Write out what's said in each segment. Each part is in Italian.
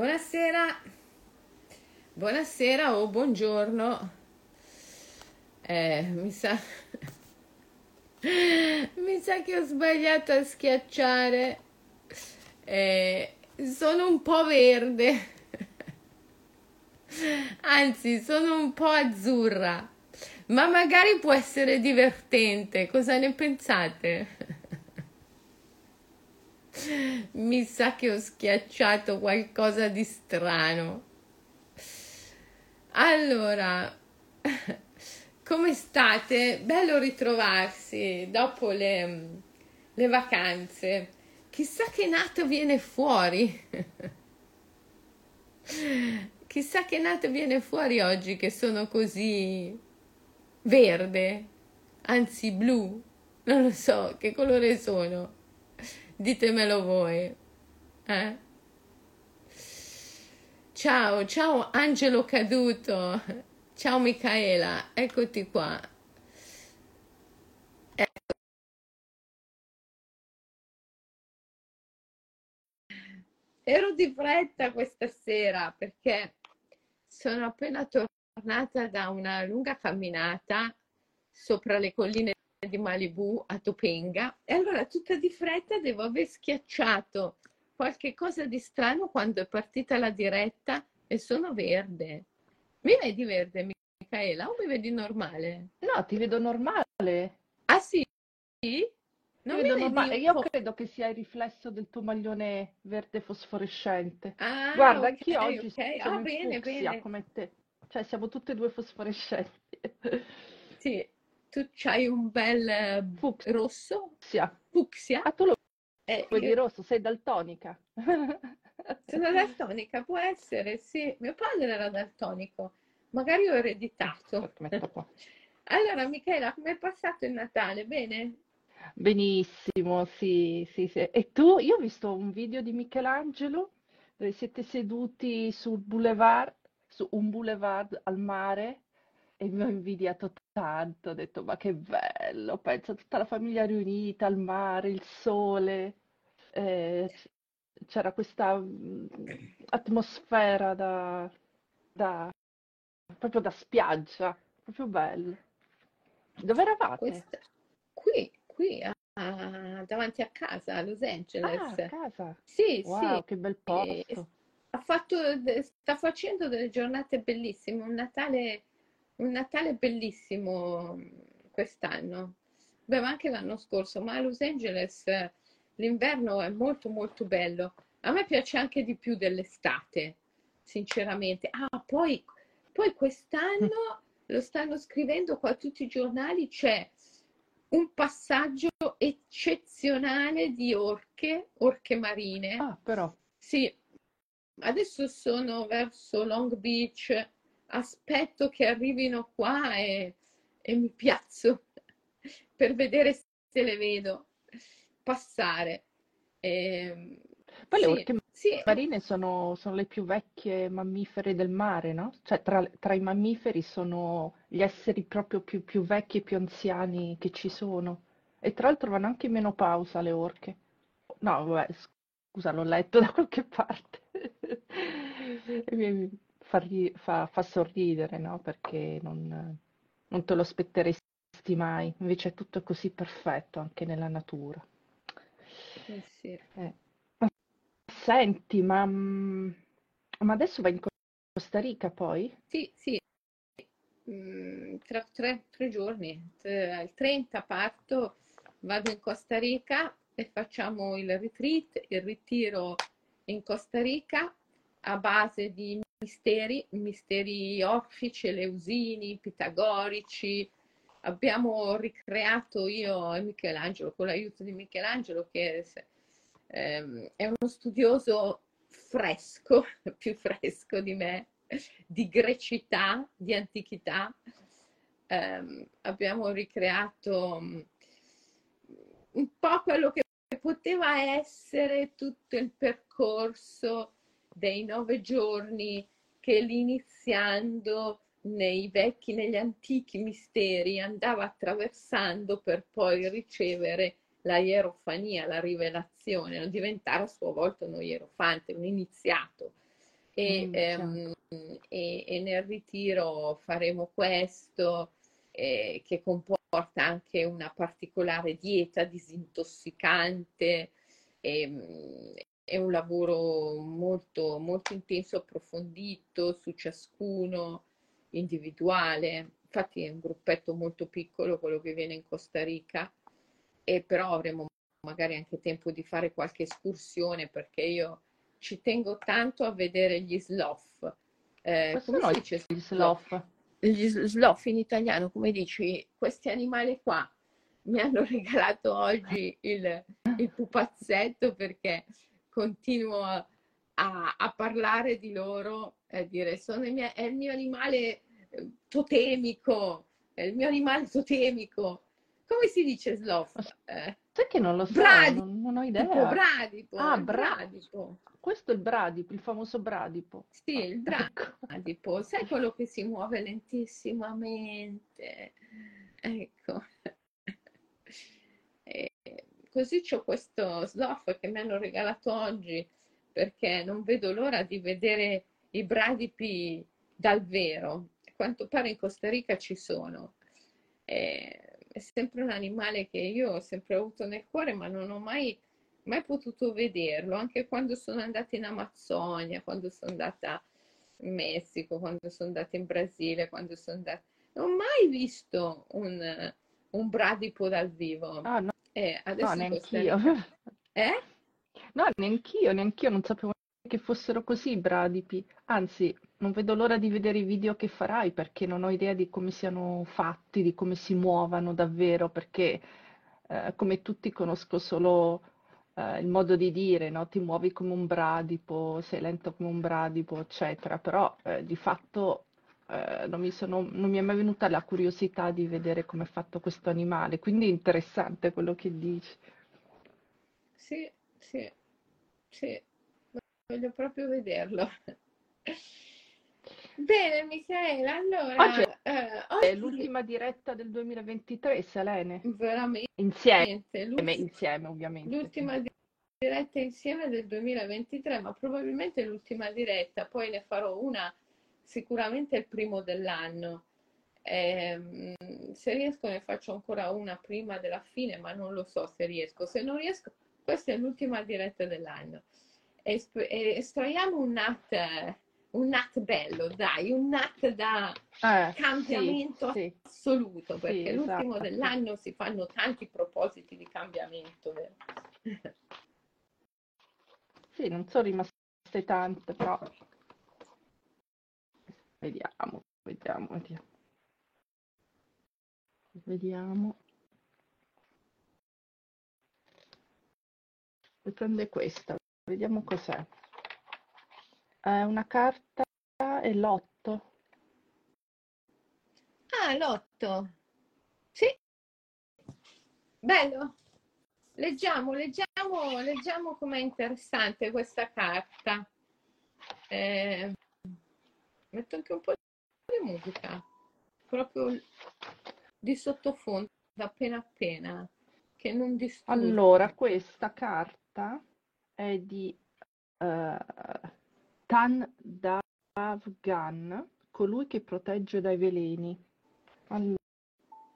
Buonasera, buonasera o buongiorno. Eh, mi sa, mi sa che ho sbagliato a schiacciare. Eh, sono un po' verde, anzi, sono un po' azzurra, ma magari può essere divertente. Cosa ne pensate? Mi sa che ho schiacciato qualcosa di strano. Allora, come state? Bello ritrovarsi dopo le, le vacanze. Chissà che nato viene fuori. Chissà che nato viene fuori oggi che sono così verde, anzi blu. Non lo so che colore sono. Ditemelo voi. Eh? Ciao, ciao Angelo Caduto. Ciao Micaela, eccoti qua. Ecco. Ero di fretta questa sera perché sono appena tornata da una lunga camminata sopra le colline di Malibu a Topanga e allora tutta di fretta devo aver schiacciato qualche cosa di strano quando è partita la diretta e sono verde. Mi vedi verde, Michaela, o mi vedi normale? No, ti vedo normale. Ah sì? Non ti vedo normale. Io credo che sia il riflesso del tuo maglione verde fosforescente. Ah, Guarda, ok, anch'io oggi ok. sono Ah, bene, fucsia bene. come te. Cioè, siamo tutte e due fosforescenti. Sì, tu c'hai un bel eh, Fucsia. rosso, Ah, fucsia, tu lo e vedi io rosso, sei daltonica. sono daltonica, può essere, sì. Mio padre era daltonico, magari ho ereditato. Qua. Allora, Michela, come è passato il Natale? Bene? Benissimo, sì, sì, sì. E tu? Io ho visto un video di Michelangelo dove siete seduti sul boulevard, su un boulevard al mare e mi ho invidiato tanto. Ho detto, ma che bello, penso a tutta la famiglia riunita al mare, il sole. eh, c'era questa mm, atmosfera da, da- proprio da spiaggia, proprio bello. Dove eravate? Questa, qui, qui, a- davanti a casa, a Los Ah, a Angeles. casa. Sì, sì, Wow, che bel e posto. ha fatto, sta facendo delle giornate bellissime, un Natale, un Natale bellissimo mm, quest'anno. Beh, ma anche l'anno scorso, ma a Los Angeles l'inverno è molto molto bello. A me piace anche di più dell'estate, sinceramente. Ah, poi, poi quest'anno lo stanno scrivendo qua tutti i giornali, c'è un passaggio eccezionale di orche, orche marine. Ah, però. Sì, adesso sono verso Long Beach, aspetto che arrivino qua e, e mi piazzo per vedere se le vedo passare. Ehm, Poi le sì, orche sì, marine sono, sono le più vecchie mammifere del mare, no? Cioè tra, tra i mammiferi sono gli esseri proprio più, più vecchi e più anziani che ci sono. E tra l'altro vanno anche in menopausa le orche. No, vabbè, scusa, l'ho letto da qualche parte. Fa, fa- fa sorridere, no? Perché non, non te lo aspetteresti mai. Invece è tutto così perfetto anche nella natura. eh sì. Eh. Senti, ma, mm, ma adesso vai in Costa Rica poi? Sì, sì, mm, tra tre, tre giorni, il 30 parto, vado in Costa Rica e facciamo il retreat, il ritiro in Costa Rica a base di misteri, misteri orfici, eleusini, pitagorici. Abbiamo ricreato io e Michelangelo, con l'aiuto di Michelangelo, che ehm, è uno studioso fresco, più fresco di me, di grecità, di antichità. Ehm, abbiamo ricreato mm, un po' quello che poteva essere tutto il percorso dei nove giorni che l'iniziando nei vecchi, negli antichi misteri andava attraversando per poi ricevere la ierofania, la rivelazione, diventare a sua volta uno ierofante, un iniziato. e, Mm, ehm, certo. e- e nel ritiro faremo questo eh, che comporta anche una particolare dieta disintossicante. ehm, è un lavoro molto, molto intenso, approfondito su ciascuno, individuale. Infatti è un gruppetto molto piccolo quello che viene in Costa Rica e però avremo magari anche tempo di fare qualche escursione perché io ci tengo tanto a vedere gli sloth. Eh, come si dice gli sloth? sloth? Gli sloth in italiano, come dici, questi animali qua mi hanno regalato oggi il, il pupazzetto perché continuo a, a- a parlare di loro e dire sono i miei- è il mio animale eh, totemico, è il mio animale totemico. Come si dice sloth? Ma s- Eh, Sai che non lo so, bradipo, non, non ho idea. bradipo, Ah, il bra... bradipo. questo è il bradipo, il famoso bradipo. Sì, Ah, il ecco. bradipo, sai quello che si muove lentissimamente? Ecco. Così c'ho questo sloth che mi hanno regalato oggi perché non vedo l'ora di vedere i bradipi dal vero. A quanto pare in Costa Rica ci sono. Eh, È sempre un animale che io ho sempre avuto nel cuore, ma non ho mai, mai potuto vederlo, anche quando sono andata in Amazzonia, quando sono andata in Messico, quando sono andata in Brasile, quando sono andata... Non ho mai visto un, un bradipo dal vivo. Ah, no, E no, adesso Costa neanch'io. Eh? No, neanch'io, neanch'io non sapevo che fossero così i bradipi. Anzi, non vedo l'ora di vedere i video che farai perché non ho idea di come siano fatti, di come si muovano davvero, perché eh, come tutti conosco solo eh, il modo di dire, no? Ti muovi come un bradipo, sei lento come un bradipo, eccetera. Però eh, di fatto eh, non mi sono- non mi è mai venuta la curiosità di vedere come è fatto questo animale, quindi è interessante quello che dici. Sì, sì, sì, voglio proprio vederlo. Bene, Michela, Oggi allora, eh, è oggi l'ultima diretta del 2023, Selene. veramente Insieme, l'ultima insieme ovviamente. l'ultima di- diretta insieme del 2023, ma probabilmente l'ultima diretta, poi ne farò una sicuramente il primo dell'anno. Ehm, se riesco ne faccio ancora una prima della fine, ma non lo so se riesco. Se non riesco, questa è l'ultima diretta dell'anno. Esp- estraiamo un nat, un nat bello, dai, un nat da Eh, sì, cambiamento sì, assoluto, sì, perché l'ultimo esatto. dell'anno si fanno tanti propositi di cambiamento, vero? Sì, non sono rimaste tante, però vediamo, vediamo, vediamo. Vediamo. Prende questa, vediamo cos'è. È una carta e l'otto. Ah, l'otto. Sì, bello. Leggiamo, leggiamo, leggiamo com'è interessante questa carta. Eh, metto anche un po' di musica, proprio di sottofondo, appena appena, che non disturbi. Allora, questa carta è di eh, Tan Davgan, colui che protegge dai veleni.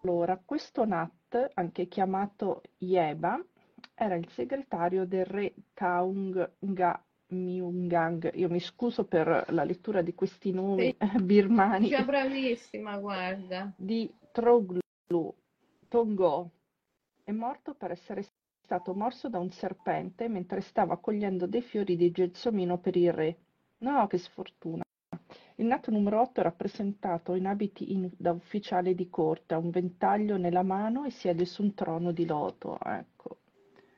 Allora, questo Nat, anche chiamato Yeba, era il segretario del re Taunga Myungang. Io mi scuso per la lettura di questi nomi Sei birmani già bravissima, guarda. di Troglu Tongo. È morto per essere stato morso da un serpente mentre stava cogliendo dei fiori di gelsomino per il re. No, che sfortuna. Il nato numero 8 è rappresentato in abiti in- da ufficiale di corte, ha un ventaglio nella mano e siede su un trono di loto. Ecco,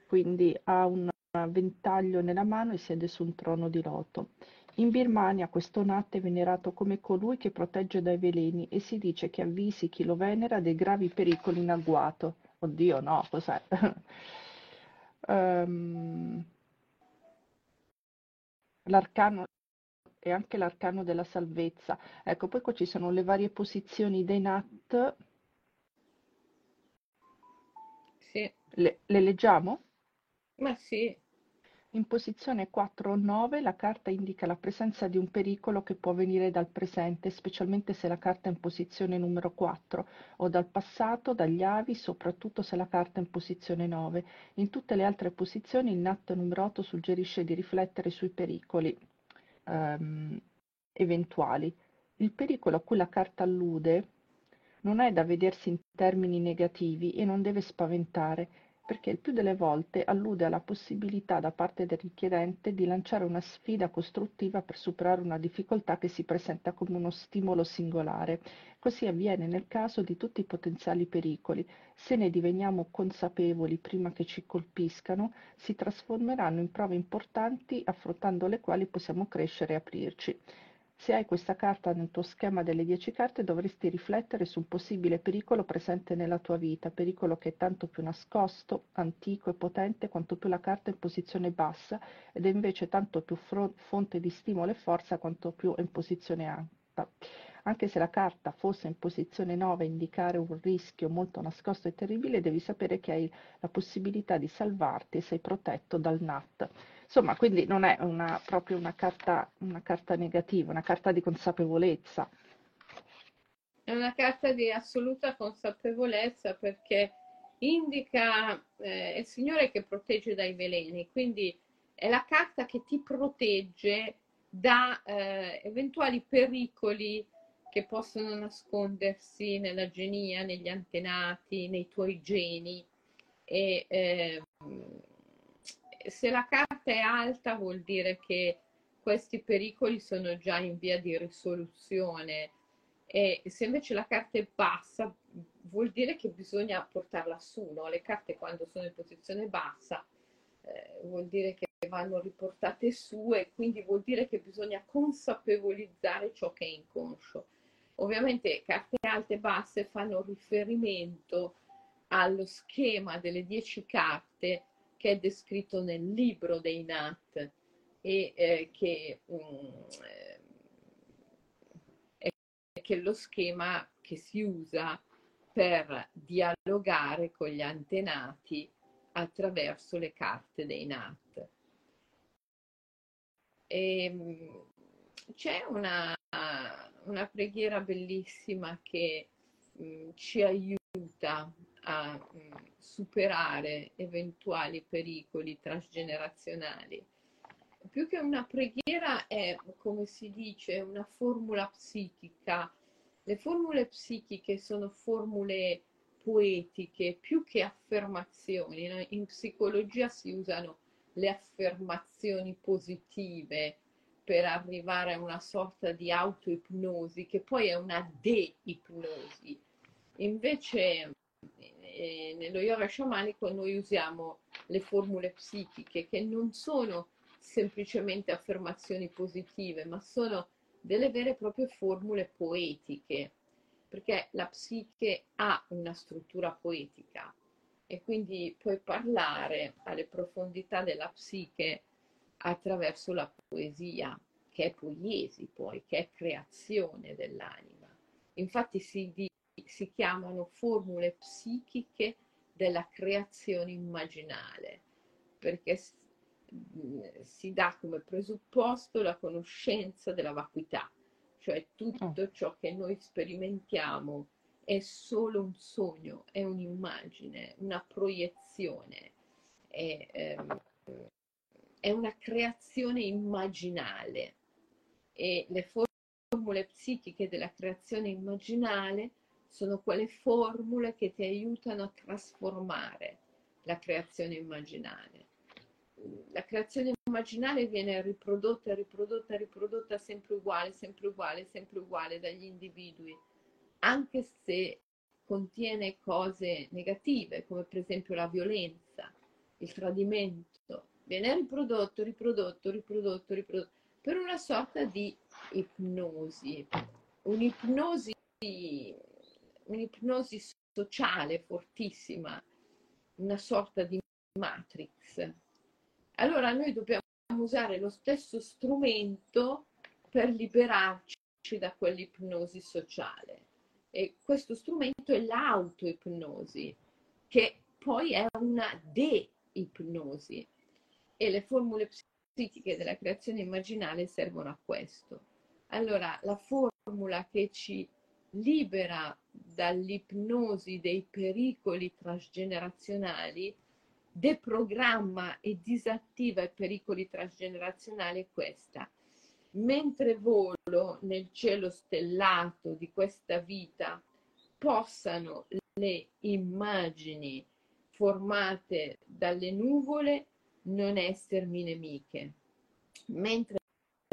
quindi ha un ventaglio nella mano e siede su un trono di loto. In Birmania questo Nat è venerato come colui che protegge dai veleni e si dice che avvisi chi lo venera dei gravi pericoli in agguato. Oddio, no, cos'è? Ehm, l'arcano e anche l'arcano della salvezza. Ecco, poi qua ci sono le varie posizioni dei Nat. Sì, Le, le leggiamo? ma sì. In posizione 4 o 9 la carta indica la presenza di un pericolo che può venire dal presente, specialmente se la carta è in posizione numero 4, o dal passato, dagli avi, soprattutto se la carta è in posizione 9. In tutte le altre posizioni il natto numero 8 suggerisce di riflettere sui pericoli ehm, eventuali. Il pericolo a cui la carta allude non è da vedersi in termini negativi e non deve spaventare, perché il più delle volte allude alla possibilità da parte del richiedente di lanciare una sfida costruttiva per superare una difficoltà che si presenta come uno stimolo singolare. Così avviene nel caso di tutti i potenziali pericoli. Se ne diveniamo consapevoli prima che ci colpiscano, si trasformeranno in prove importanti affrontando le quali possiamo crescere e aprirci. Se hai questa carta nel tuo schema delle 10 carte dovresti riflettere su un possibile pericolo presente nella tua vita, pericolo che è tanto più nascosto, antico e potente quanto più la carta è in posizione bassa ed è invece tanto più fonte di stimolo e forza quanto più è in posizione alta. Anche se la carta fosse in posizione 9 a indicare un rischio molto nascosto e terribile, devi sapere che hai la possibilità di salvarti e sei protetto dal NAT. Insomma, quindi non è una, proprio una carta, una carta negativa, una carta di consapevolezza. È una carta di assoluta consapevolezza perché indica eh, il Signore che protegge dai veleni, quindi è la carta che ti protegge da eh, eventuali pericoli che possono nascondersi nella genia, negli antenati, nei tuoi geni. E, eh, se la carta è alta vuol dire che questi pericoli sono già in via di risoluzione e se invece la carta è bassa vuol dire che bisogna portarla su, no? le carte quando sono in posizione bassa eh, vuol dire che vanno riportate su e quindi vuol dire che bisogna consapevolizzare ciò che è inconscio. Ovviamente carte alte e basse fanno riferimento allo schema delle 10 carte che è descritto nel libro dei Nat e eh, che, um, è, che lo schema che si usa per dialogare con gli antenati attraverso le carte dei Nat. E, ehm, c'è una, una, preghiera bellissima che mh, ci aiuta a mh, superare eventuali pericoli transgenerazionali. Più che una preghiera è, come si dice, una formula psichica. Le formule psichiche sono formule poetiche più che affermazioni. In psicologia si usano le affermazioni positive per arrivare a una sorta di autoipnosi che poi è una de-ipnosi. Invece eh, nello yoga sciamanico noi usiamo le formule psichiche che non sono semplicemente affermazioni positive, ma sono delle vere e proprie formule poetiche, perché la psiche ha una struttura poetica e quindi puoi parlare alle profondità della psiche attraverso la poesia, che è poiesi poi, che è creazione dell'anima. Infatti si, di, si chiamano formule psichiche della creazione immaginale, perché si dà come presupposto la conoscenza della vacuità, cioè tutto oh. ciò che noi sperimentiamo è solo un sogno, è un'immagine, una proiezione, è, ehm, è una creazione immaginale e le formule psichiche della creazione immaginale sono quelle formule che ti aiutano a trasformare la creazione immaginale. La creazione immaginale viene riprodotta, riprodotta, riprodotta sempre uguale, sempre uguale, sempre uguale dagli individui, anche se contiene cose negative, come per esempio la violenza, il tradimento, viene riprodotto, riprodotto, riprodotto, riprodotto, per una sorta di ipnosi, un'ipnosi un'ipnosi sociale fortissima, una sorta di matrix. Allora noi dobbiamo usare lo stesso strumento per liberarci da quell'ipnosi sociale. E questo strumento è l'autoipnosi, che poi è una de-ipnosi. e le formule psichiche della creazione immaginale servono a questo. Allora, la formula che ci libera dall'ipnosi dei pericoli transgenerazionali, deprogramma e disattiva i pericoli transgenerazionali è questa. Mentre volo nel cielo stellato di questa vita, possano le immagini formate dalle nuvole non essermi nemiche. Mentre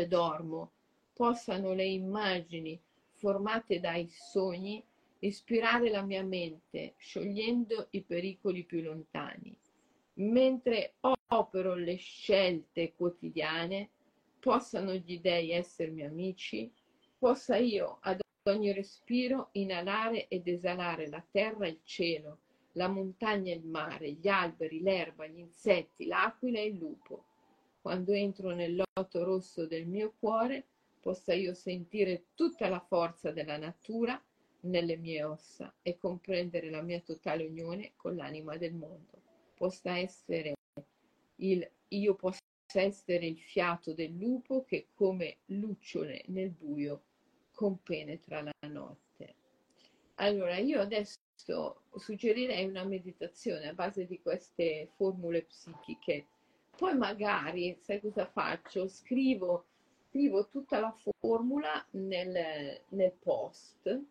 dormo, possano le immagini formate dai sogni ispirare la mia mente, sciogliendo i pericoli più lontani. Mentre opero le scelte quotidiane, possano gli dei essermi amici, possa io ad ogni respiro inalare ed esalare la terra e il cielo, la montagna e il mare, gli alberi, l'erba, gli insetti, l'aquila e il lupo. Quando entro nel loto rosso del mio cuore, possa io sentire tutta la forza della natura nelle mie ossa e comprendere la mia totale unione con l'anima del mondo. Possa essere il, io possa essere il fiato del lupo che come lucciole nel buio compenetra la notte. Allora, io adesso suggerirei una meditazione a base di queste formule psichiche. Poi magari, sai cosa faccio? Scrivo, scrivo tutta la formula nel, nel post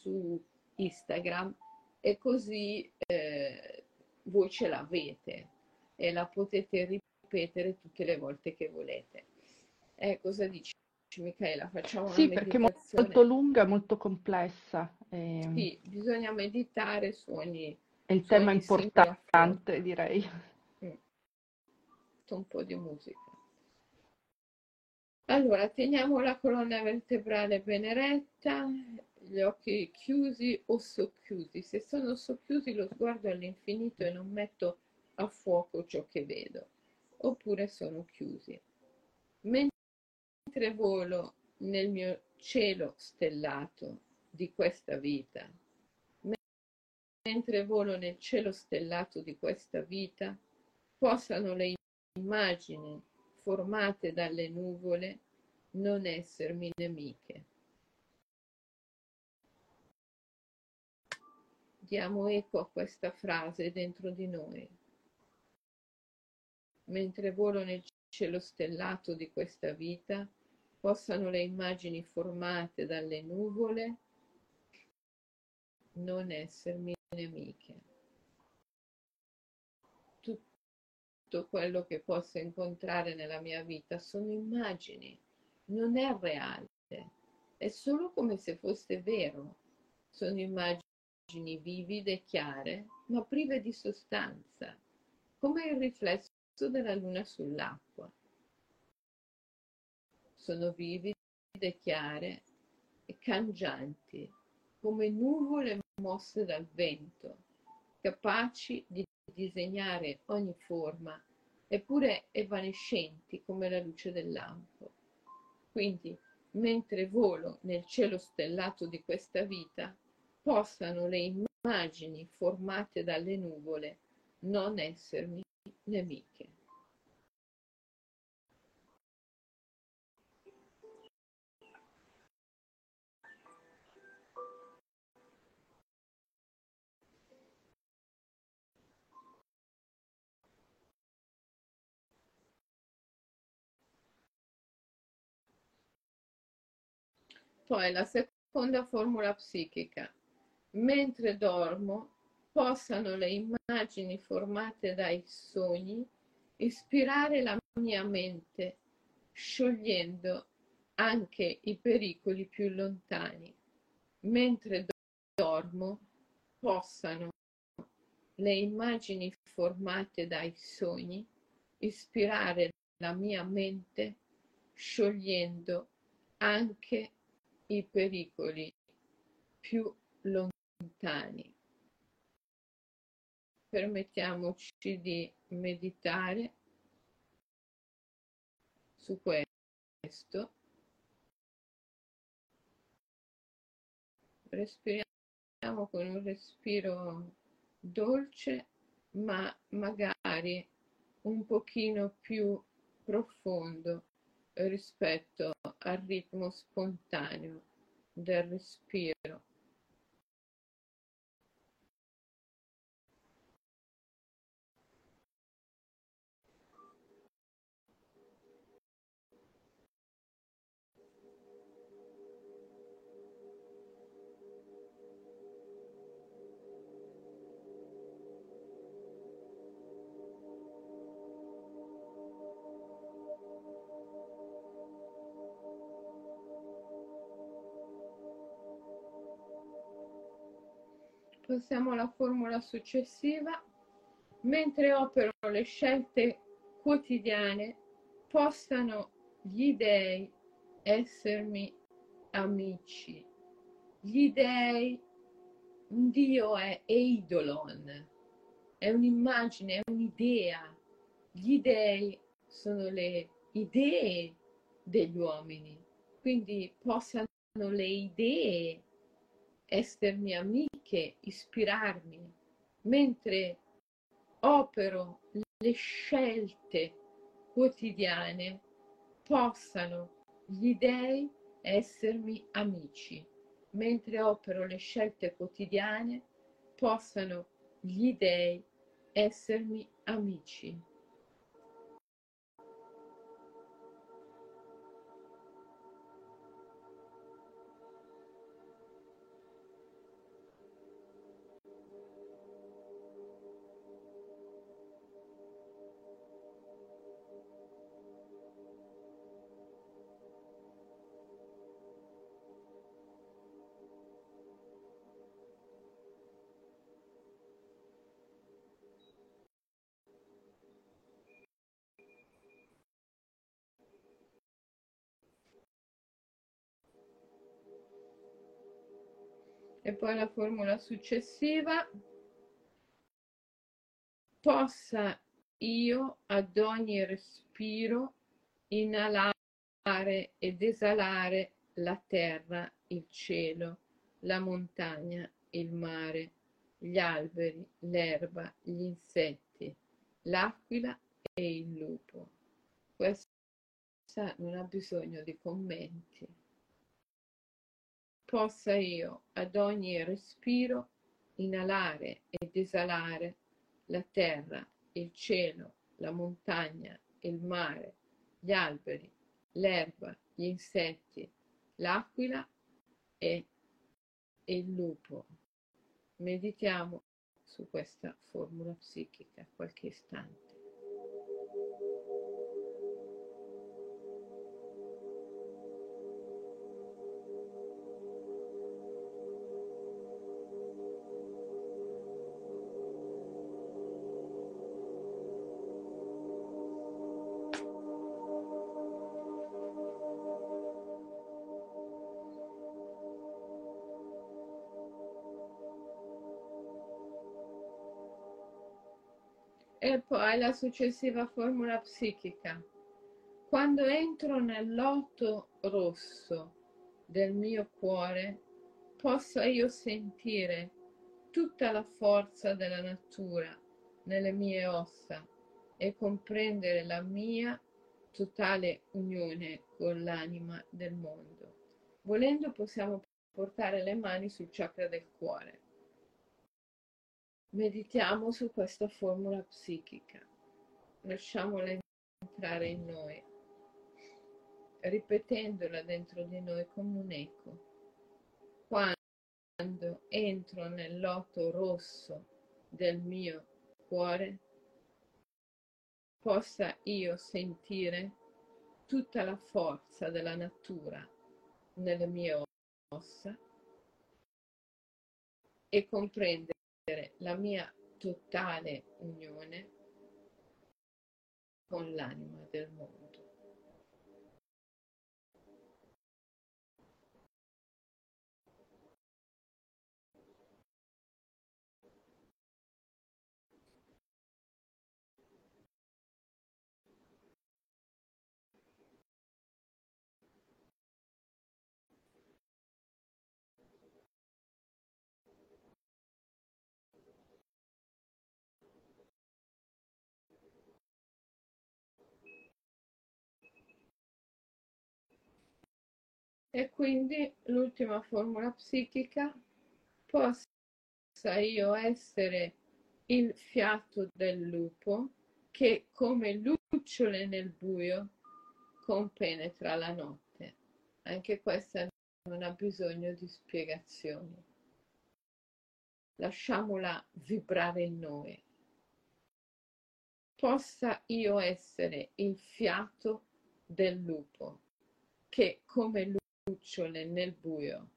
su Instagram e così eh, voi ce l'avete e la potete ripetere tutte le volte che volete. Eh, cosa dici? Michaela, facciamo Sì, perché è molto lunga, molto complessa. E... Ehm, sì, bisogna meditare su ogni... È il tema importante, direi. Mm. Un po' di musica. Allora, teniamo la colonna vertebrale bene retta, gli occhi chiusi o socchiusi. Se sono socchiusi lo sguardo all'infinito e non metto a fuoco ciò che vedo, oppure sono chiusi. Mentre volo nel mio cielo stellato di questa vita, mentre volo nel cielo stellato di questa vita, possano le immagini formate dalle nuvole non essermi nemiche. Diamo eco a questa frase dentro di noi. Mentre volo nel cielo stellato di questa vita, possano le immagini formate dalle nuvole non essermi nemiche. Tutto quello che posso incontrare nella mia vita sono immagini, non è reale, è solo come se fosse vero. Sono immagini vivide e chiare, ma prive di sostanza, come il riflesso della luna sull'acqua sono vivide, chiare e cangianti, come nuvole mosse dal vento, capaci di disegnare ogni forma, eppure evanescenti come la luce del lampo. Quindi, mentre volo nel cielo stellato di questa vita, possano le immagini formate dalle nuvole non essermi nemiche. Poi la seconda formula psichica. Mentre dormo, possano le immagini formate dai sogni ispirare la mia mente, sciogliendo anche i pericoli più lontani. Mentre dormo, possano le immagini formate dai sogni ispirare la mia mente, sciogliendo anche i pericoli più lontani. Permettiamoci di meditare su questo. Respiriamo con un respiro dolce, ma magari un pochino più profondo rispetto al ritmo spontaneo del respiro. Passiamo alla formula successiva. Mentre opero le scelte quotidiane, possano gli dei essermi amici. Gli dei, un Dio è Eidolon, è un'immagine, è un'idea. Gli dei sono le idee degli uomini, quindi possano le idee essermi amiche, ispirarmi, mentre opero le scelte quotidiane, possano gli dei essermi amici, mentre opero le scelte quotidiane, possano gli dei essermi amici. E poi la formula successiva possa io ad ogni respiro inalare ed esalare la terra, il cielo, la montagna, il mare, gli alberi, l'erba, gli insetti, l'aquila e il lupo. Questa non ha bisogno di commenti possa io ad ogni respiro inalare ed esalare la terra, il cielo, la montagna, il mare, gli alberi, l'erba, gli insetti, l'aquila e, e il lupo. Meditiamo su questa formula psichica qualche istante. E poi la successiva formula psichica. Quando entro nel loto rosso del mio cuore, posso io sentire tutta la forza della natura nelle mie ossa e comprendere la mia totale unione con l'anima del mondo. Volendo possiamo portare le mani sul chakra del cuore Meditiamo su questa formula psichica, lasciamola entrare in noi, ripetendola dentro di noi come un eco. Quando entro nel loto rosso del mio cuore, possa io sentire tutta la forza della natura nelle mie ossa e comprendere la mia totale unione con l'anima del mondo. E quindi l'ultima formula psichica possa io essere il fiato del lupo che come lucciole nel buio compenetra la notte. Anche questa non ha bisogno di spiegazioni. Lasciamola vibrare in noi. Possa io essere il fiato del lupo che come lucciole nel buio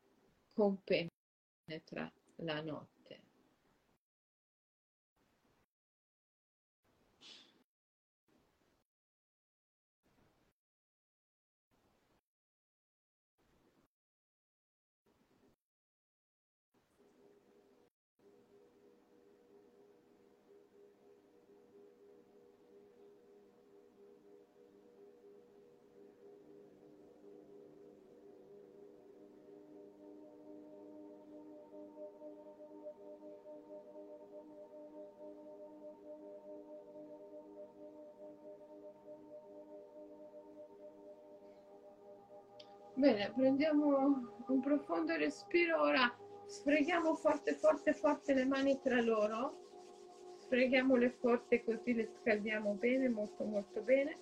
compenetra la notte. Bene, prendiamo un profondo respiro. Ora, sfreghiamo forte forte forte le mani tra loro, sfreghiamole forte così le scaldiamo bene, molto molto bene.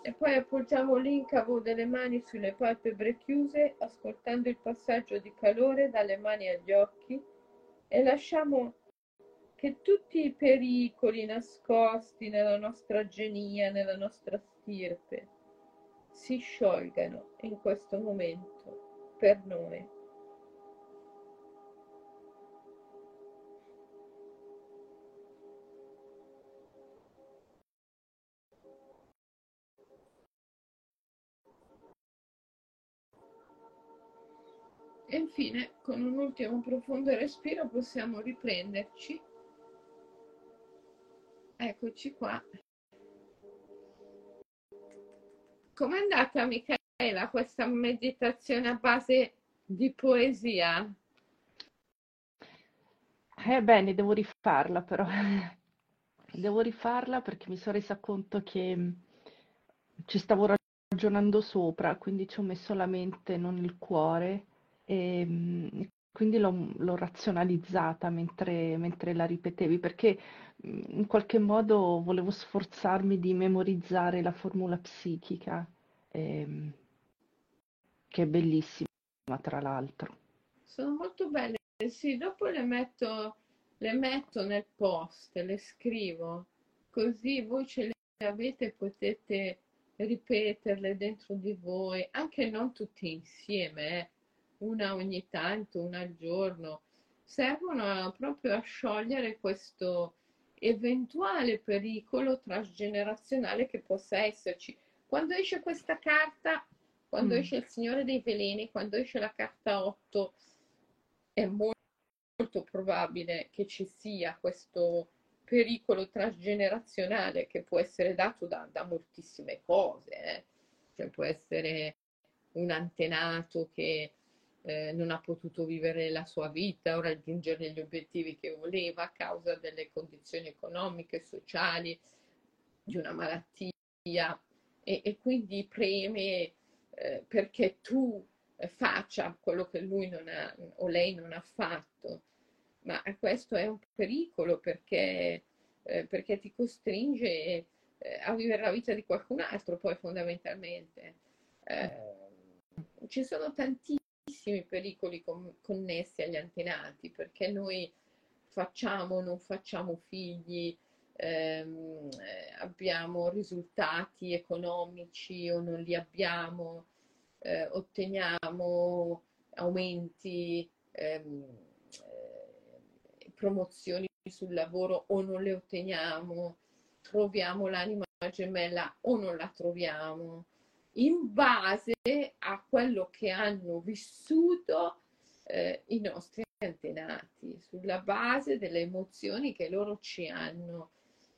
E poi appoggiamo l'incavo delle mani sulle palpebre chiuse, ascoltando il passaggio di calore dalle mani agli occhi. E lasciamo che tutti i pericoli nascosti nella nostra genia, nella nostra stirpe, si sciolgano in questo momento per noi. E infine, con un ultimo profondo respiro, possiamo riprenderci Eccoci qua. Com'è andata Michaela questa meditazione a base di poesia? Eh bene, devo rifarla però. Devo rifarla perché mi sono resa conto che mm, ci stavo ragionando sopra, quindi ci ho messo la mente, non il cuore, e mm, quindi l'ho, l'ho razionalizzata mentre, mentre la ripetevi, perché mm, in qualche modo volevo sforzarmi di memorizzare la formula psichica, ehm, che è bellissima tra l'altro. Sono molto belle, sì, dopo le metto, le metto nel post, le scrivo, così voi ce le avete e potete ripeterle dentro di voi, anche non tutti insieme, eh una ogni tanto, una al giorno, servono proprio a sciogliere questo eventuale pericolo transgenerazionale che possa esserci. Quando esce questa carta, quando mm. esce il Signore dei Veleni, quando esce la carta 8, è molto, molto probabile che ci sia questo pericolo transgenerazionale che può essere dato da, da moltissime cose. Eh? Cioè può essere un antenato che eh, non ha potuto vivere la sua vita o raggiungere gli obiettivi che voleva a causa delle condizioni economiche, sociali, di una malattia e, e quindi preme eh, perché tu faccia quello che lui non ha o lei non ha fatto. Ma questo è un pericolo perché, eh, perché ti costringe eh, a vivere la vita di qualcun altro, poi fondamentalmente. Eh, ci sono tantissimi tantissimi pericoli con, connessi agli antenati perché noi facciamo o non facciamo figli, ehm, eh, abbiamo risultati economici o non li abbiamo, eh, otteniamo aumenti, ehm, eh, promozioni sul lavoro o non le otteniamo, troviamo l'anima gemella o non la troviamo in base a quello che hanno vissuto eh, i nostri antenati, sulla base delle emozioni che loro ci hanno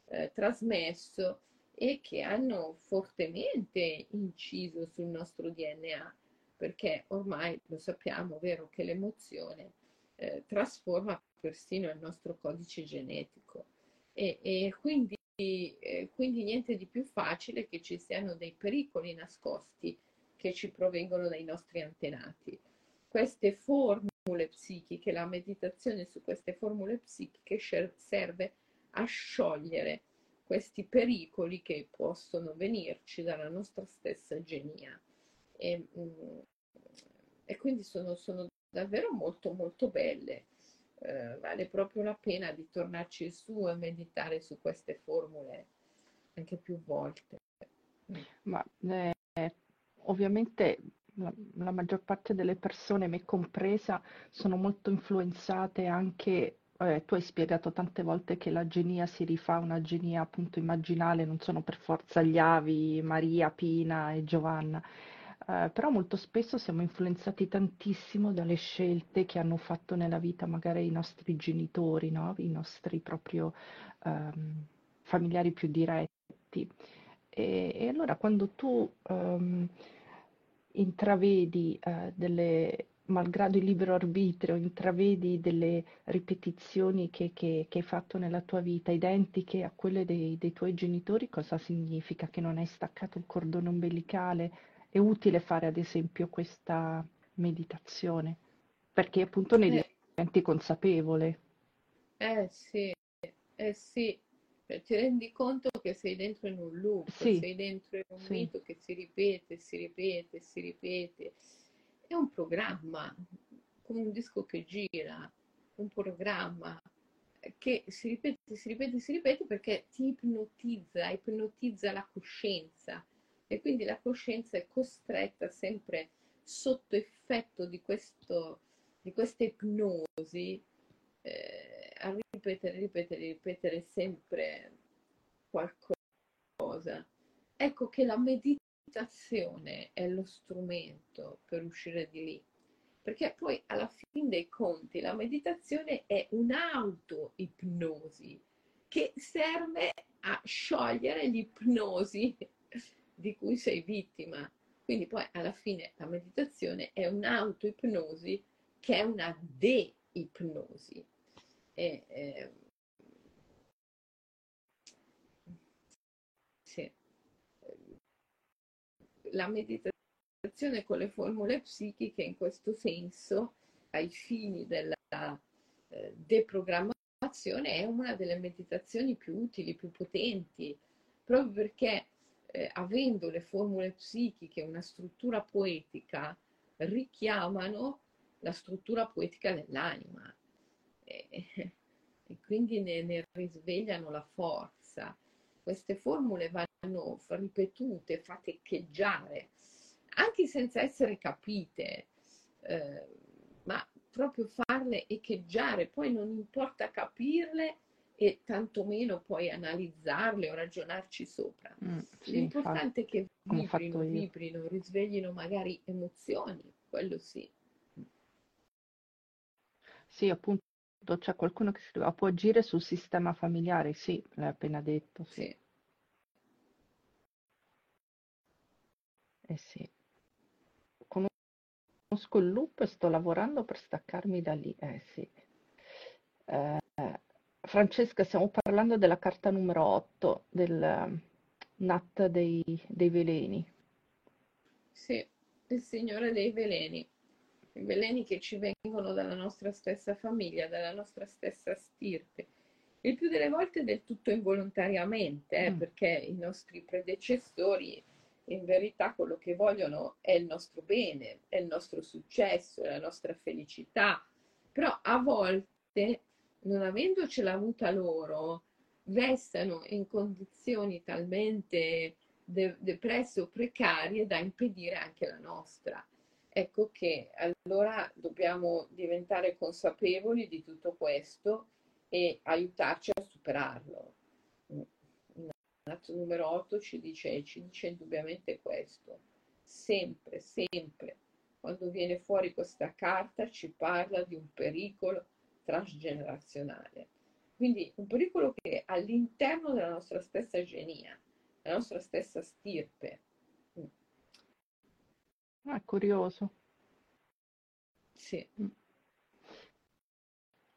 eh, trasmesso e che hanno fortemente inciso sul nostro DNA, perché ormai lo sappiamo, vero, che l'emozione eh, trasforma persino il nostro codice genetico. E, e quindi eh, quindi niente di più facile che ci siano dei pericoli nascosti che ci provengono dai nostri antenati. Queste formule psichiche, la meditazione su queste formule psichiche serve a sciogliere questi pericoli che possono venirci dalla nostra stessa genia. E, mm, e quindi sono, sono, davvero molto molto belle. Eh, vale proprio la pena di tornarci su e meditare su queste formule anche più volte. Ma eh, ovviamente la, la, maggior parte delle persone, me compresa, sono molto influenzate anche eh, tu hai spiegato tante volte che la genia si rifà a una genia appunto immaginale, non sono per forza gli avi, Maria, Pina e Giovanna, eh, però molto spesso siamo influenzati tantissimo dalle scelte che hanno fatto nella vita magari i nostri genitori, no? i nostri proprio ehm, familiari più diretti. E, e, allora quando tu ehm, intravedi eh, delle malgrado il libero arbitrio, intravedi delle ripetizioni che, che, che, hai fatto nella tua vita identiche a quelle dei, dei, tuoi genitori, cosa significa? Che non hai staccato il cordone ombelicale? È utile fare ad esempio questa meditazione, perché appunto ne eh. diventi consapevole. Eh sì, eh sì, cioè, ti rendi conto che sei dentro in un loop, sì. sei dentro in un sì. mito che si ripete, si ripete, si ripete è un programma, come un disco che gira, un programma che si ripete, si ripete, si ripete perché ti ipnotizza, ipnotizza la coscienza e quindi la coscienza è costretta sempre sotto effetto di, questo, di questa ipnosi eh, a ripetere, ripetere, ripetere sempre qualcosa. Ecco che la meditazione è lo strumento per uscire di lì. Perché poi alla fine dei conti la meditazione è un'auto-ipnosi che serve a sciogliere l'ipnosi di cui sei vittima. Quindi poi alla fine la meditazione è un'auto-ipnosi che è una de-ipnosi. E, eh, sì la meditazione con le formule psichiche in questo senso, ai fini della eh, deprogrammazione, è una delle meditazioni più utili, più potenti, proprio perché eh, avendo le formule psichiche una struttura poetica, richiamano la struttura poetica dell'anima e, e quindi ne, ne risvegliano la forza. Queste formule vanno ripetute, fatte echeggiare, anche senza essere capite, eh, ma proprio farle echeggiare, poi non importa capirle e tantomeno poi analizzarle o ragionarci sopra. Mm, sì, L'importante è che vibrino, vibrino, risveglino magari emozioni, quello sì. Sì, appunto c'è qualcuno che può agire sul sistema familiare, sì, l'hai appena detto. Sì. sì. Eh sì. Conosco il loop e sto lavorando per staccarmi da lì. Eh sì. Eh, Francesca, stiamo parlando della carta numero 8 del um, NAT dei, dei veleni. Sì, il Signore dei veleni. I veleni che ci vengono dalla nostra stessa famiglia, dalla nostra stessa stirpe. Il più delle volte del tutto involontariamente, eh, mm. perché i nostri predecessori in verità quello che vogliono è il nostro bene, è il nostro successo, è la nostra felicità, però a volte, non avendocela avuta loro, restano in condizioni talmente de- depresse o precarie da impedire anche la nostra. Ecco che allora dobbiamo diventare consapevoli di tutto questo e aiutarci a superarlo l'atto numero 8 ci dice, ci dice indubbiamente questo. Sempre, sempre, quando viene fuori questa carta ci parla di un pericolo transgenerazionale. Quindi un pericolo che all'interno della nostra stessa genia, della nostra stessa stirpe. Ah, curioso. Sì.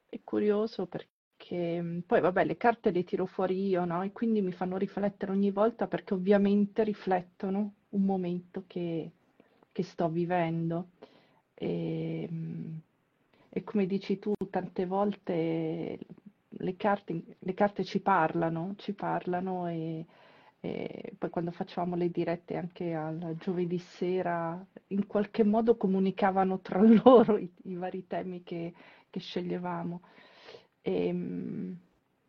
È curioso perché mm, poi vabbè le carte le tiro fuori io, no? E quindi mi fanno riflettere ogni volta perché ovviamente riflettono un momento che, che sto vivendo. E, mm, e come dici tu, tante volte le carte, le carte ci parlano, ci parlano e, e poi quando facevamo le dirette anche al giovedì sera, in qualche modo comunicavano tra loro i, i vari temi che, che sceglievamo. E, ehm,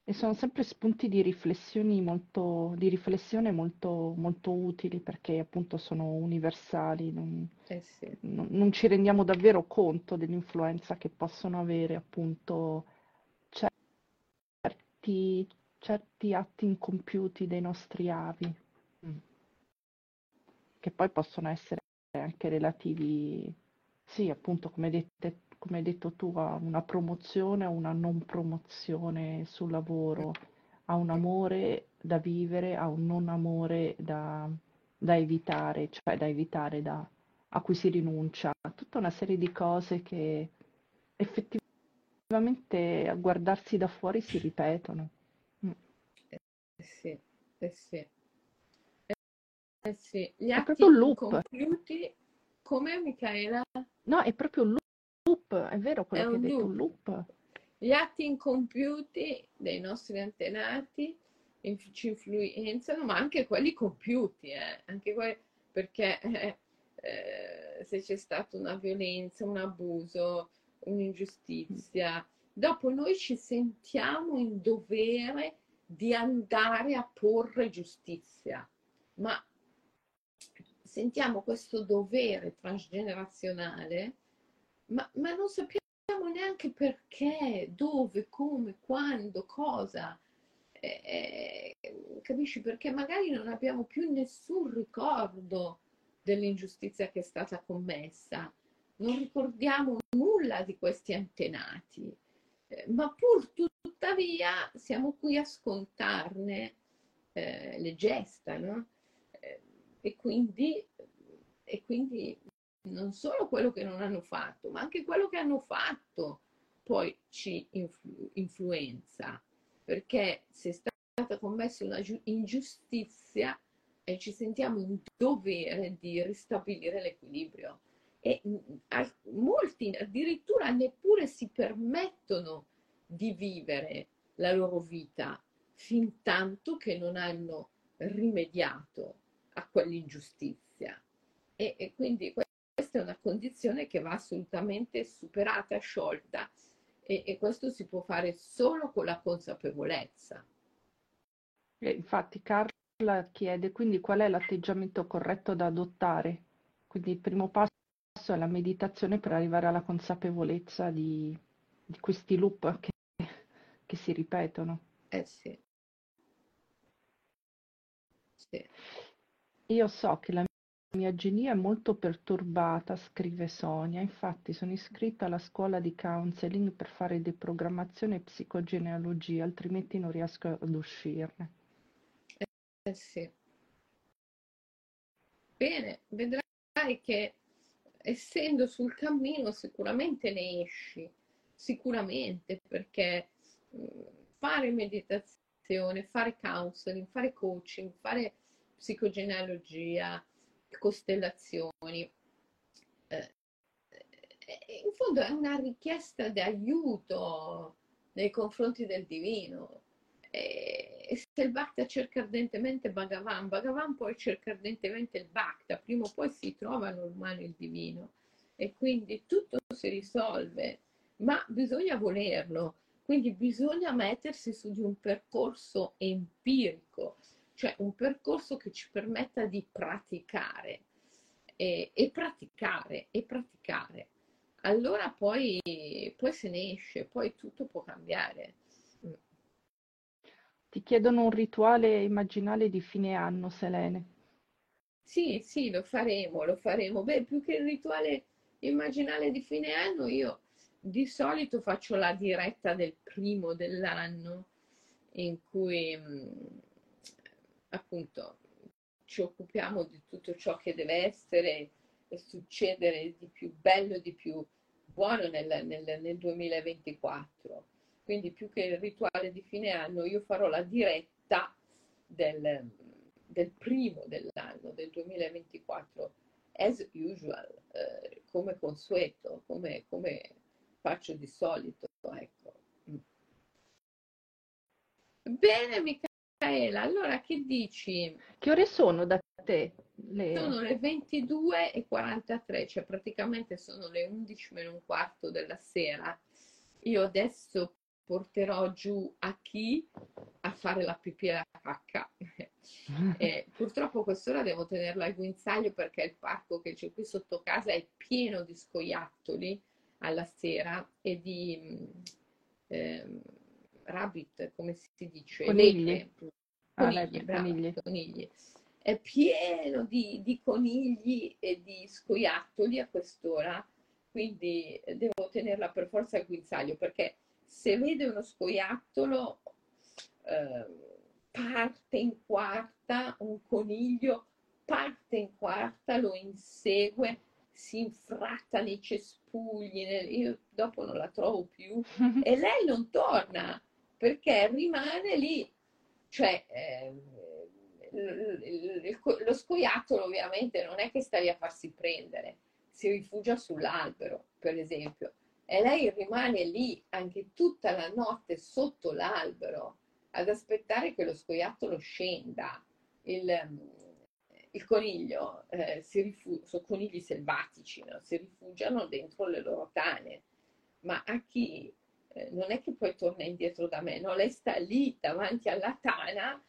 e, sono sempre spunti di, riflessioni molto, di riflessione molto, molto utili perché appunto sono universali, non, eh sì. non, non ci rendiamo davvero conto dell'influenza che possono avere appunto certi, certi atti incompiuti dei nostri avi, mm. che poi possono essere anche relativi, sì, appunto, come, dette, come hai detto tu, a una promozione o una non promozione sul lavoro, a un amore da vivere, a un non amore da, da evitare, cioè da evitare, da, a cui si rinuncia, tutta una serie di cose che effettivamente a guardarsi da fuori si ripetono. Mm. Eh sì, eh sì. Eh sì. Gli È atti proprio un loop. incompiuti, come Michaela? No, è proprio un loop, è vero È quello che hai detto, loop. loop. Gli atti incompiuti dei nostri antenati ci influenzano, ma anche quelli compiuti, eh, anche quelli, perché eh, eh, se c'è stata una violenza, un abuso, un'ingiustizia, dopo noi ci sentiamo in dovere di andare a porre giustizia, ma sentiamo questo dovere transgenerazionale, ma, ma non sappiamo neanche perché, dove, come, quando, cosa. Eh, capisci? Perché magari non abbiamo più nessun ricordo dell'ingiustizia che è stata commessa, non ricordiamo nulla di questi antenati, eh, ma pur tuttavia siamo qui a scontarne eh, le gesta, no? Eh, e, quindi, e quindi non solo quello che non hanno fatto, ma anche quello che hanno fatto poi ci influ- influenza, perché se è stata commessa una ingiustizia e ci sentiamo in dovere di ristabilire l'equilibrio. E molti addirittura neppure si permettono di vivere la loro vita fin tanto che non hanno rimediato a quell'ingiustizia. E, e quindi questa è una condizione che va assolutamente superata, sciolta e, e questo si può fare solo con la consapevolezza. E infatti Carla chiede quindi qual è l'atteggiamento corretto da adottare. Quindi il primo passo è la meditazione per arrivare alla consapevolezza di, di questi loop che, che si ripetono. Eh sì. Sì. Io so che la mia genia è molto perturbata, scrive Sonia, infatti sono iscritta alla scuola di counseling per fare deprogrammazione e psicogenealogia, altrimenti non riesco ad uscirne. Eh sì. Bene, vedrai che essendo sul cammino sicuramente ne esci, sicuramente perché fare meditazione, fare counseling, fare coaching, fare psicogenealogia, costellazioni. Eh, in fondo è una richiesta di aiuto nei confronti del divino. E, e se il Bhakta cerca ardentemente Bhagavan, Bhagavan poi cerca ardentemente il Bhakta, prima o poi si trovano l'umano e il divino. E quindi tutto si risolve, ma bisogna volerlo. Quindi bisogna mettersi su di un percorso empirico, cioè un percorso che ci permetta di praticare e, e praticare e praticare. Allora poi, poi se ne esce, poi tutto può cambiare. Ti chiedono un rituale immaginale di fine anno, Selene. Sì, sì, lo faremo, lo faremo. Beh, più che il rituale immaginale di fine anno, io di solito faccio la diretta del primo dell'anno in cui appunto ci occupiamo di tutto ciò che deve essere e succedere di più bello, di più buono nel, nel, nel 2024. quindi più che il rituale di fine anno, io farò la diretta del, del primo dell'anno, del 2024, as usual, eh, come consueto, come, come, faccio di solito. Ecco. Bene, Michaela, allora che dici? Che ore sono da te? Le... Sono le 22 e 43, cioè praticamente sono le 11 meno un quarto della sera. Io adesso porterò giù a chi a fare la pipì e la cacca. e purtroppo quest'ora devo tenerla al guinzaglio perché il parco che c'è qui sotto casa è pieno di scoiattoli alla sera e di eh, rabbit, come si dice? Conigli. Conigli, ah, brava, conigli. È pieno di, di conigli e di scoiattoli a quest'ora, quindi devo tenerla per forza al guinzaglio perché se vede uno scoiattolo eh, parte in quarta, un coniglio parte in quarta, lo insegue, si infratta nei cespugli, io dopo non la trovo più e lei non torna perché rimane lì, cioè eh, lo scoiattolo ovviamente non è che sta lì a farsi prendere, si rifugia sull'albero per esempio e lei rimane lì anche tutta la notte sotto l'albero ad aspettare che lo scoiattolo scenda. Il, il coniglio eh, si rifugia, sono conigli selvatici, no? si rifugiano dentro le loro tane, ma a chi non è che poi torna indietro da me, no? lei sta lì davanti alla tana,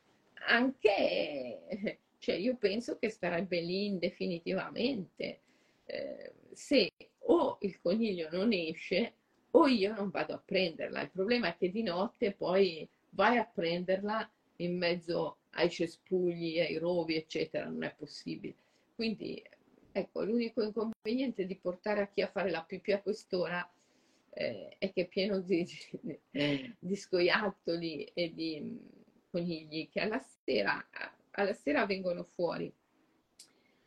anche, cioè io penso che starebbe lì indefinitivamente. Eh, se o il coniglio non esce o io non vado a prenderla. Il problema è che di notte poi vai a prenderla in mezzo ai cespugli, ai rovi, eccetera, non è possibile. Quindi, ecco, l'unico inconveniente di portare a chi a fare la pipì a quest'ora eh, è che è pieno di, di scoiattoli e di conigli che alla sera, alla sera vengono fuori.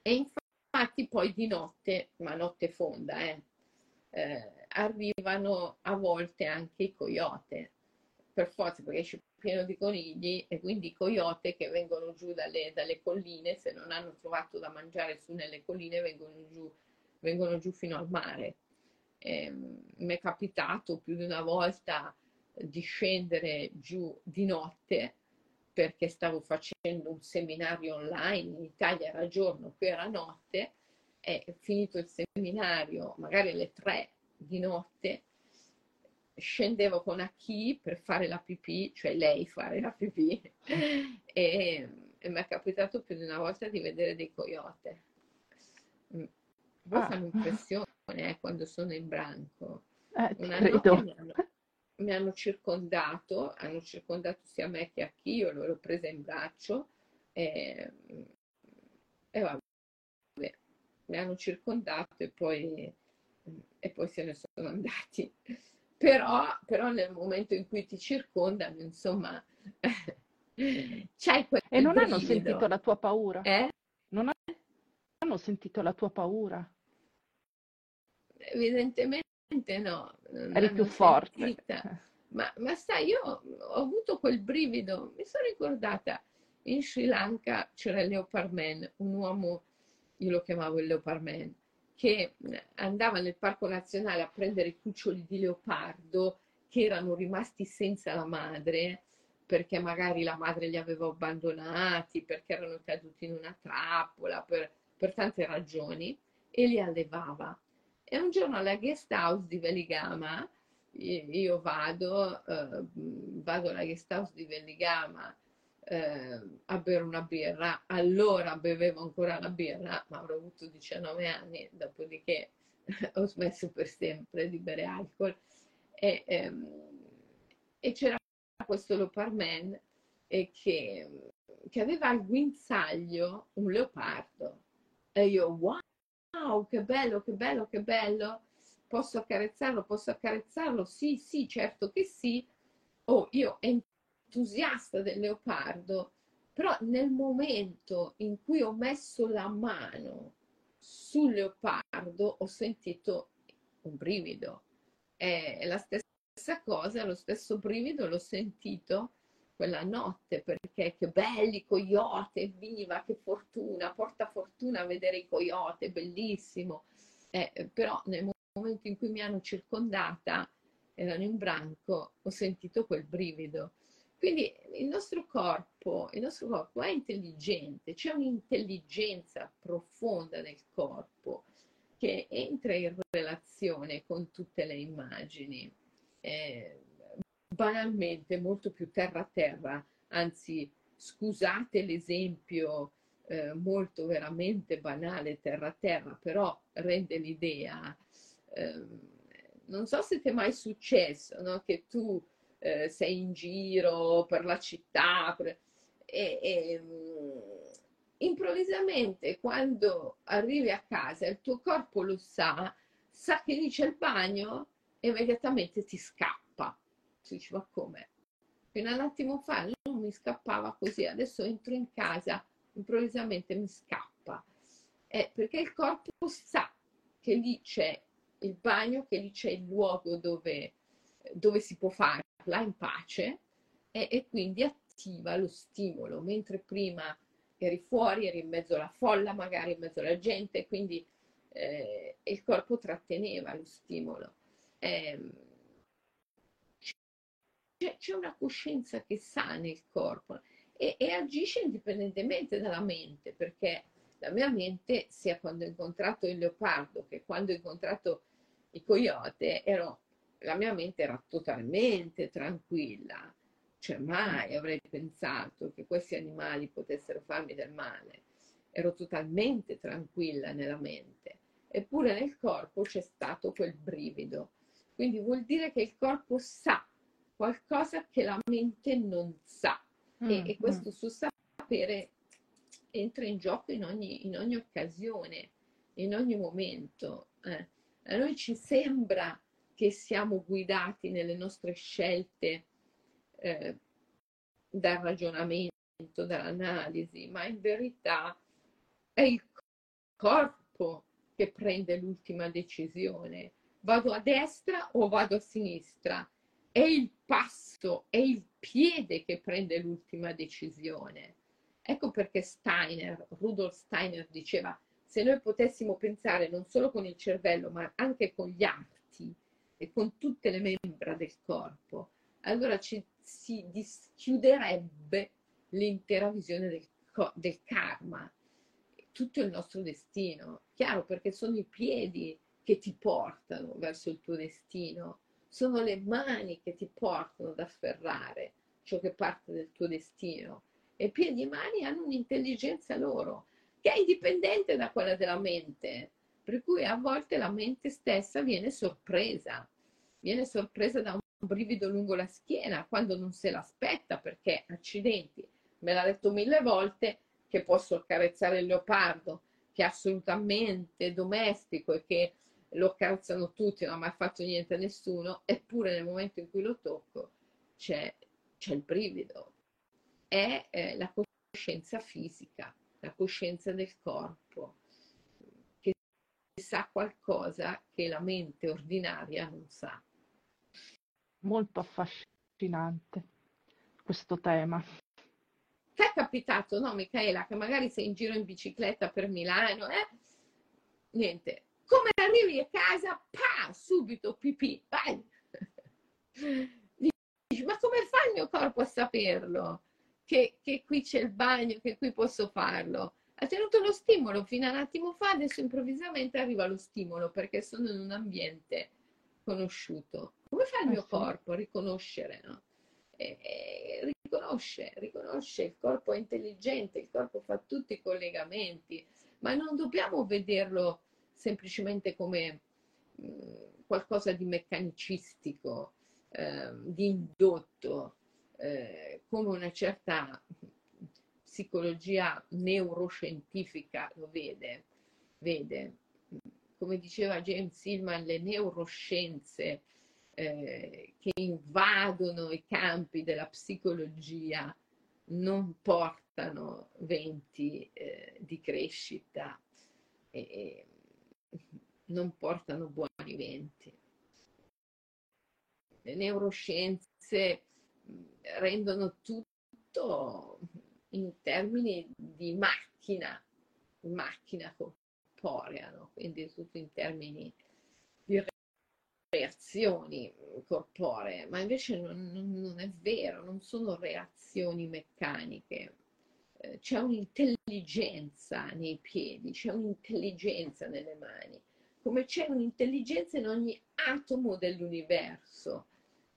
E infatti poi di notte, ma notte fonda, eh, eh, arrivano a volte anche i coyote, per forza perché c'è pieno di conigli e quindi i coyote che vengono giù dalle, dalle, colline, se non hanno trovato da mangiare su nelle colline, vengono giù, vengono giù fino al mare. Eh, mi è capitato più di una volta di scendere giù di notte perché stavo facendo un seminario online, in Italia era giorno, qui era notte, e finito il seminario, magari alle tre di notte, scendevo con Aki per fare la pipì, cioè lei fare la pipì, e, e mi è capitato più di una volta di vedere dei coyote. Mm. Poi ah. fanno impressione eh, quando sono in branco. Eh, mi hanno, mi hanno circondato, hanno circondato sia me che a chi, io l'ho presa in braccio e, e vabbè, mi hanno circondato e poi, e poi se ne sono andati. Però, però nel momento in cui ti circondano, insomma, c'hai quel E non hanno sentito la tua paura? Eh? Non hanno sentito la tua paura? Evidentemente no. Eri più forte. Ma, ma sai, io ho avuto quel brivido, mi sono ricordata, in Sri Lanka c'era il Leopard Man, un uomo, io lo chiamavo il Leopard Man, che andava nel parco nazionale a prendere i cuccioli di leopardo che erano rimasti senza la madre perché magari la madre li aveva abbandonati, perché erano caduti in una trappola, per, per tante ragioni, e li allevava. E un giorno alla guest house di Veligama, io vado, eh, vado alla guest house di Veligama eh, a bere una birra, allora bevevo ancora la birra, ma avrò avuto 19 anni, dopodiché ho smesso per sempre di bere alcol. E, ehm, e c'era questo Loparman eh, che, che aveva al guinzaglio un leopardo. E io, wow! Wow, che bello, che bello, che bello, posso accarezzarlo, posso accarezzarlo, sì, sì, certo che sì. Oh, io entusiasta del leopardo, però nel momento in cui ho messo la mano sul leopardo ho sentito un brivido. È la stessa cosa, lo stesso brivido l'ho sentito quella notte perché che belli coyote, viva, che fortuna, porta fortuna a vedere i coyote, bellissimo. Eh, però nel momento in cui mi hanno circondata, erano in branco, ho sentito quel brivido. Quindi il nostro corpo, il nostro corpo è intelligente, c'è un'intelligenza profonda nel corpo che entra in relazione con tutte le immagini. Eh, banalmente molto più terra a terra, anzi scusate l'esempio eh, molto veramente banale terra a terra, però rende l'idea. Eh, non so se ti è mai successo no? che tu eh, sei in giro per la città per, e, e um, improvvisamente quando arrivi a casa il tuo corpo lo sa, sa che lì c'è il bagno e immediatamente ti scappa dice ma come? Fino a un attimo fa non mi scappava così, adesso entro in casa, improvvisamente mi scappa. Eh, perché il corpo sa che lì c'è il bagno, che lì c'è il luogo dove, dove si può farla in pace e, e quindi attiva lo stimolo, mentre prima eri fuori, eri in mezzo alla folla, magari in mezzo alla gente, quindi eh, il corpo tratteneva lo stimolo. Eh, c'è una coscienza che sa nel corpo e, e, agisce indipendentemente dalla mente, perché la mia mente, sia quando ho incontrato il leopardo che quando ho incontrato i coyote, ero, la mia mente era totalmente tranquilla. Cioè mai avrei pensato che questi animali potessero farmi del male. Ero totalmente tranquilla nella mente. Eppure nel corpo c'è stato quel brivido. Quindi vuol dire che il corpo sa qualcosa che la mente non sa mm, e, e, questo mm. suo sapere entra in gioco in ogni, in ogni occasione, in ogni momento. Eh. A noi ci sembra che siamo guidati nelle nostre scelte eh, dal ragionamento, dall'analisi, ma in verità è il corpo che prende l'ultima decisione. Vado a destra o vado a sinistra? È il passo, è il piede che prende l'ultima decisione. Ecco perché Steiner, Rudolf Steiner diceva, se noi potessimo pensare non solo con il cervello, ma anche con gli arti e con tutte le membra del corpo, allora ci, si dischiuderebbe l'intera visione del, del karma, tutto il nostro destino. Chiaro, perché sono i piedi che ti portano verso il tuo destino sono le mani che ti portano ad afferrare ciò che parte del tuo destino. E piedi e mani hanno un'intelligenza loro, che è indipendente da quella della mente, per cui a volte la mente stessa viene sorpresa, viene sorpresa da un brivido lungo la schiena quando non se l'aspetta, perché accidenti, me l'ha detto mille volte che posso accarezzare il leopardo, che è assolutamente domestico e che lo calzano tutti, non ha mai fatto niente a nessuno, eppure nel momento in cui lo tocco c'è, c'è il brivido. È eh, la coscienza fisica, la coscienza del corpo, che sa qualcosa che la mente ordinaria non sa. Molto affascinante questo tema. Ti è capitato, no, Michaela, che magari sei in giro in bicicletta per Milano, eh? Niente, come arrivi a casa, pa, subito pipì, vai. Dici, ma come fa il mio corpo a saperlo? Che, che qui c'è il bagno, che qui posso farlo? Ha tenuto lo stimolo fino a un attimo fa, adesso improvvisamente arriva lo stimolo perché sono in un ambiente conosciuto. Come fa il mio corpo a riconoscere? No? E, e, riconosce, riconosce, il corpo è intelligente, il corpo fa tutti i collegamenti, ma non dobbiamo vederlo semplicemente come mm, qualcosa di meccanicistico, eh, di indotto, eh, come una certa psicologia neuroscientifica lo vede, vede. Come diceva James Hillman, le neuroscienze eh, che invadono i campi della psicologia non portano venti eh, di crescita e, non portano buoni venti. le neuroscienze rendono tutto in termini di macchina, macchina corporea, no? quindi tutto in termini di reazioni corporee, ma invece non, non, è vero, non sono reazioni meccaniche. Eh, c'è un'intelligenza nei piedi, c'è un'intelligenza nelle mani, come c'è un'intelligenza in ogni atomo dell'universo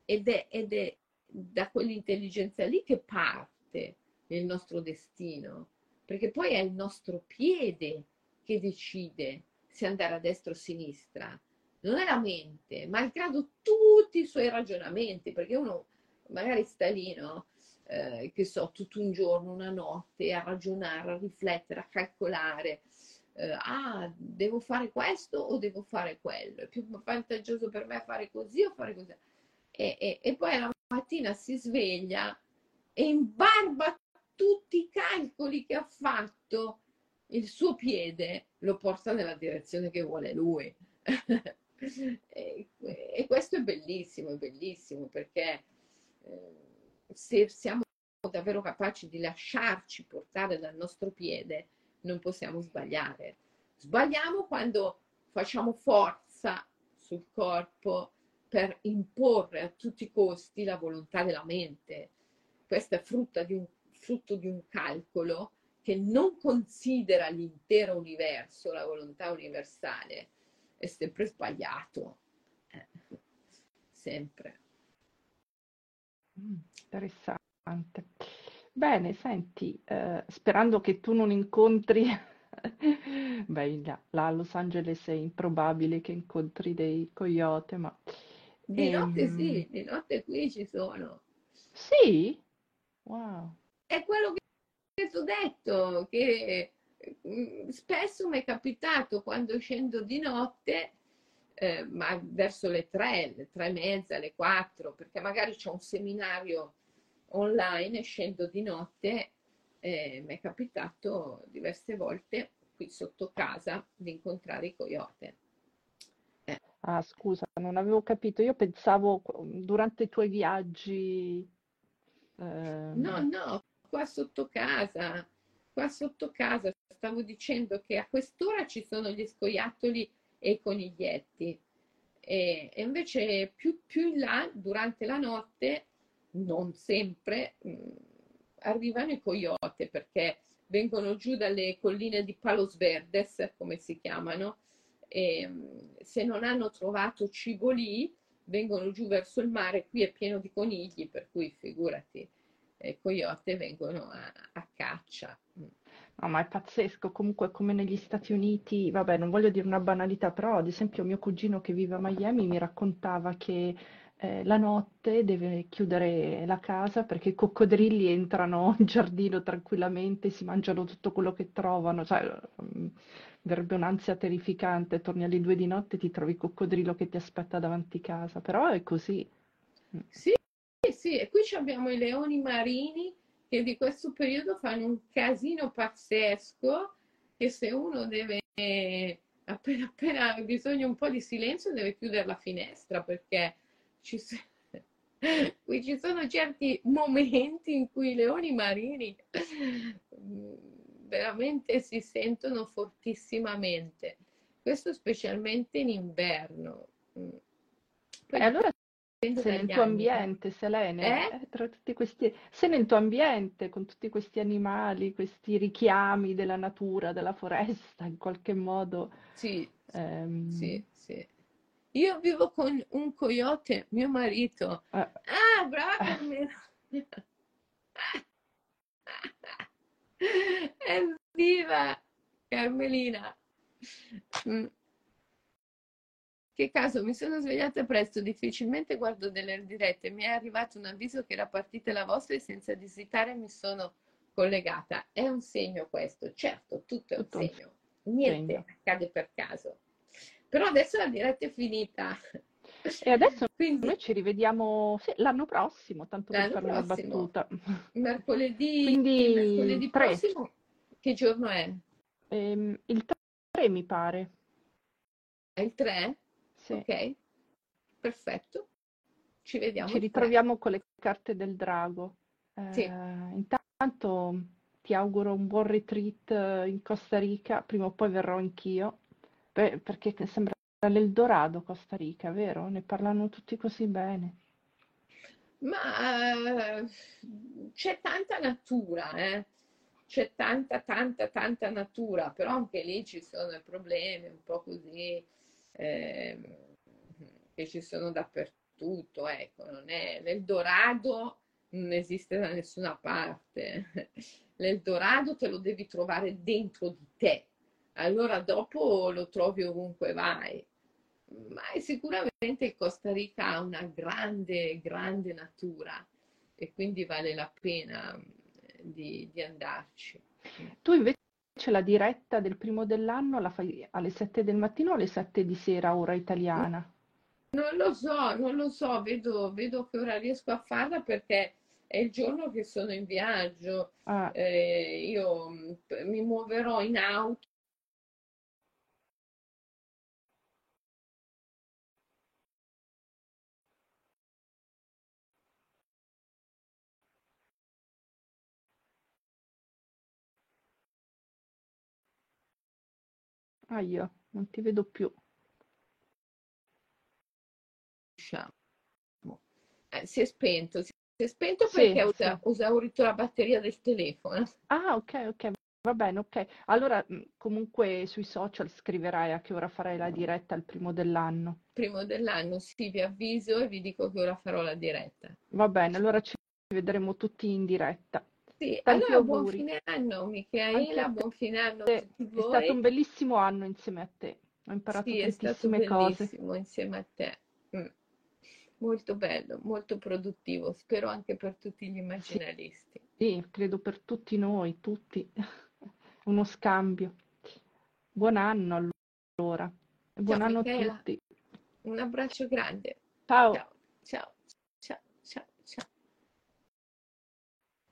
ed è, ed è da quell'intelligenza lì che parte il nostro destino, perché poi è il nostro piede che decide se andare a destra o a sinistra, non è la mente, malgrado tutti i suoi ragionamenti, perché uno magari sta lì, no? Eh, che so, tutto un giorno, una notte, a ragionare, a riflettere, a calcolare. Eh, ah, devo fare questo o devo fare quello? È più vantaggioso per me fare così o fare così? E, e, e poi la mattina si sveglia e imbarba tutti i calcoli che ha fatto, il suo piede lo porta nella direzione che vuole lui. e, questo è bellissimo, è bellissimo perché eh, se siamo davvero capaci di lasciarci portare dal nostro piede, non possiamo sbagliare. Sbagliamo quando facciamo forza sul corpo per imporre a tutti i costi la volontà della mente. Questo è frutto di un, frutto di un calcolo che non considera l'intero universo, la volontà universale, è sempre sbagliato. Eh, sempre. Mm, interessante. Bene, senti, eh, sperando che tu non incontri, beh, là a Los Angeles è improbabile che incontri dei coyote, ma... Di notte ehm... sì, di notte qui ci sono. Sì? Wow. È quello che ti ho detto, che Mm, spesso mi è capitato quando scendo di notte, eh, ma verso le tre, le tre e mezza, le quattro, perché magari c'è un seminario online scendo di notte, eh, mi è capitato diverse volte qui sotto casa di incontrare i coyote. Eh. Ah, scusa, non avevo capito. Io pensavo durante i tuoi viaggi. Eh... No, no, qua sotto casa, qua sotto casa stavo dicendo che a quest'ora ci sono gli scoiattoli e i coniglietti. E, e invece più, più, in là, durante la notte, non sempre, mh, mm, arrivano i coyote perché vengono giù dalle colline di Palos Verdes, come si chiamano, e mm, se non hanno trovato cibo lì, vengono giù verso il mare, qui è pieno di conigli, per cui figurati, i coyote vengono a, a caccia. Mm. No, ma è pazzesco, comunque come negli Stati Uniti, vabbè, non voglio dire una banalità, però ad esempio mio cugino che vive a Miami mi raccontava che eh, la notte deve chiudere la casa perché i coccodrilli entrano in giardino tranquillamente, si mangiano tutto quello che trovano, cioè um, verrebbe un'ansia terrificante, torni alle due di notte e ti trovi il coccodrillo che ti aspetta davanti casa, però è così. Sì, sì, e qui abbiamo i leoni marini che di questo periodo fanno un casino pazzesco che se uno deve appena appena ha bisogno un po' di silenzio deve chiudere la finestra perché ci, qui ci sono certi momenti in cui i leoni marini mm, veramente si sentono fortissimamente questo specialmente in inverno mm. Poi, e allora se nel tuo ambiente, Selene, eh? tra tutti questi, se nel tuo ambiente, con tutti questi animali, questi richiami della natura, della foresta, in qualche modo. Sì, ehm... sì, sì. Io vivo con un coyote, mio marito. Eh. Ah, brava! Evviva, Carmelina! Mm. Che caso, mi sono svegliata presto, difficilmente guardo delle dirette, mi è arrivato un avviso che era partita la vostra e senza disitare mi sono collegata. È un segno questo, certo, tutto è un segno, niente segno. accade per caso. Però adesso la diretta è finita. E adesso Quindi, noi ci rivediamo sì, l'anno prossimo, tanto per fare una battuta. Mercoledì, Quindi, mercoledì prossimo, che giorno è? Ehm, il 3 mi pare. È il 3? Sì. Ok, perfetto. Ci vediamo Ci il 3. ritroviamo con le carte del drago. Sì, Eh, intanto ti auguro un buon retreat eh, in Costa Rica, prima o poi verrò anch'io, Beh, perché sembra l'Eldorado Costa Rica, vero? Ne parlano tutti così bene. ma eh, c'è tanta natura, eh? C'è tanta, tanta, tanta natura, però anche lì ci sono problemi un po' così, ehm, che ci sono dappertutto, ecco, non è l'Eldorado non esiste da nessuna parte. L'Eldorado te lo devi trovare dentro di te, allora dopo lo trovi ovunque vai. Ma sicuramente il Costa Rica ha una grande, grande natura e quindi vale la pena eh, di, di andarci. Tu invece la diretta del primo dell'anno la fai alle 7 del mattino o alle 7 di sera, ora italiana? Non lo so, non lo so, vedo, vedo che ora riesco a farla perché è il giorno che sono in viaggio. Ah, Eh, io mh, mi muoverò in auto. Io non ti vedo più. diciamo. Eh, si è spento, si è spento Sì, perché ho sì. ho esaurito la batteria del telefono. Ah, ok, ok, va bene, ok. Allora, mh, comunque sui social scriverai a che ora farai la diretta al primo dell'anno. Primo dell'anno, sì, vi avviso e vi dico che ora farò la diretta. Va bene, allora ci vedremo tutti in diretta. Sì, Tanti allora buon auguri. fine anno, Michaela, buon fine anno a tutti È stato un voi. bellissimo anno insieme a te. Ho imparato Sì, è stato tantissime cose. bellissimo insieme a te. Mm. Molto bello, molto produttivo. Spero anche per tutti gli Sì, immaginalisti. sì, credo per tutti noi, tutti. Uno scambio. Buon anno allora. Buon Ciao anno a tutti. un abbraccio grande. Ciao. Ciao, ciao.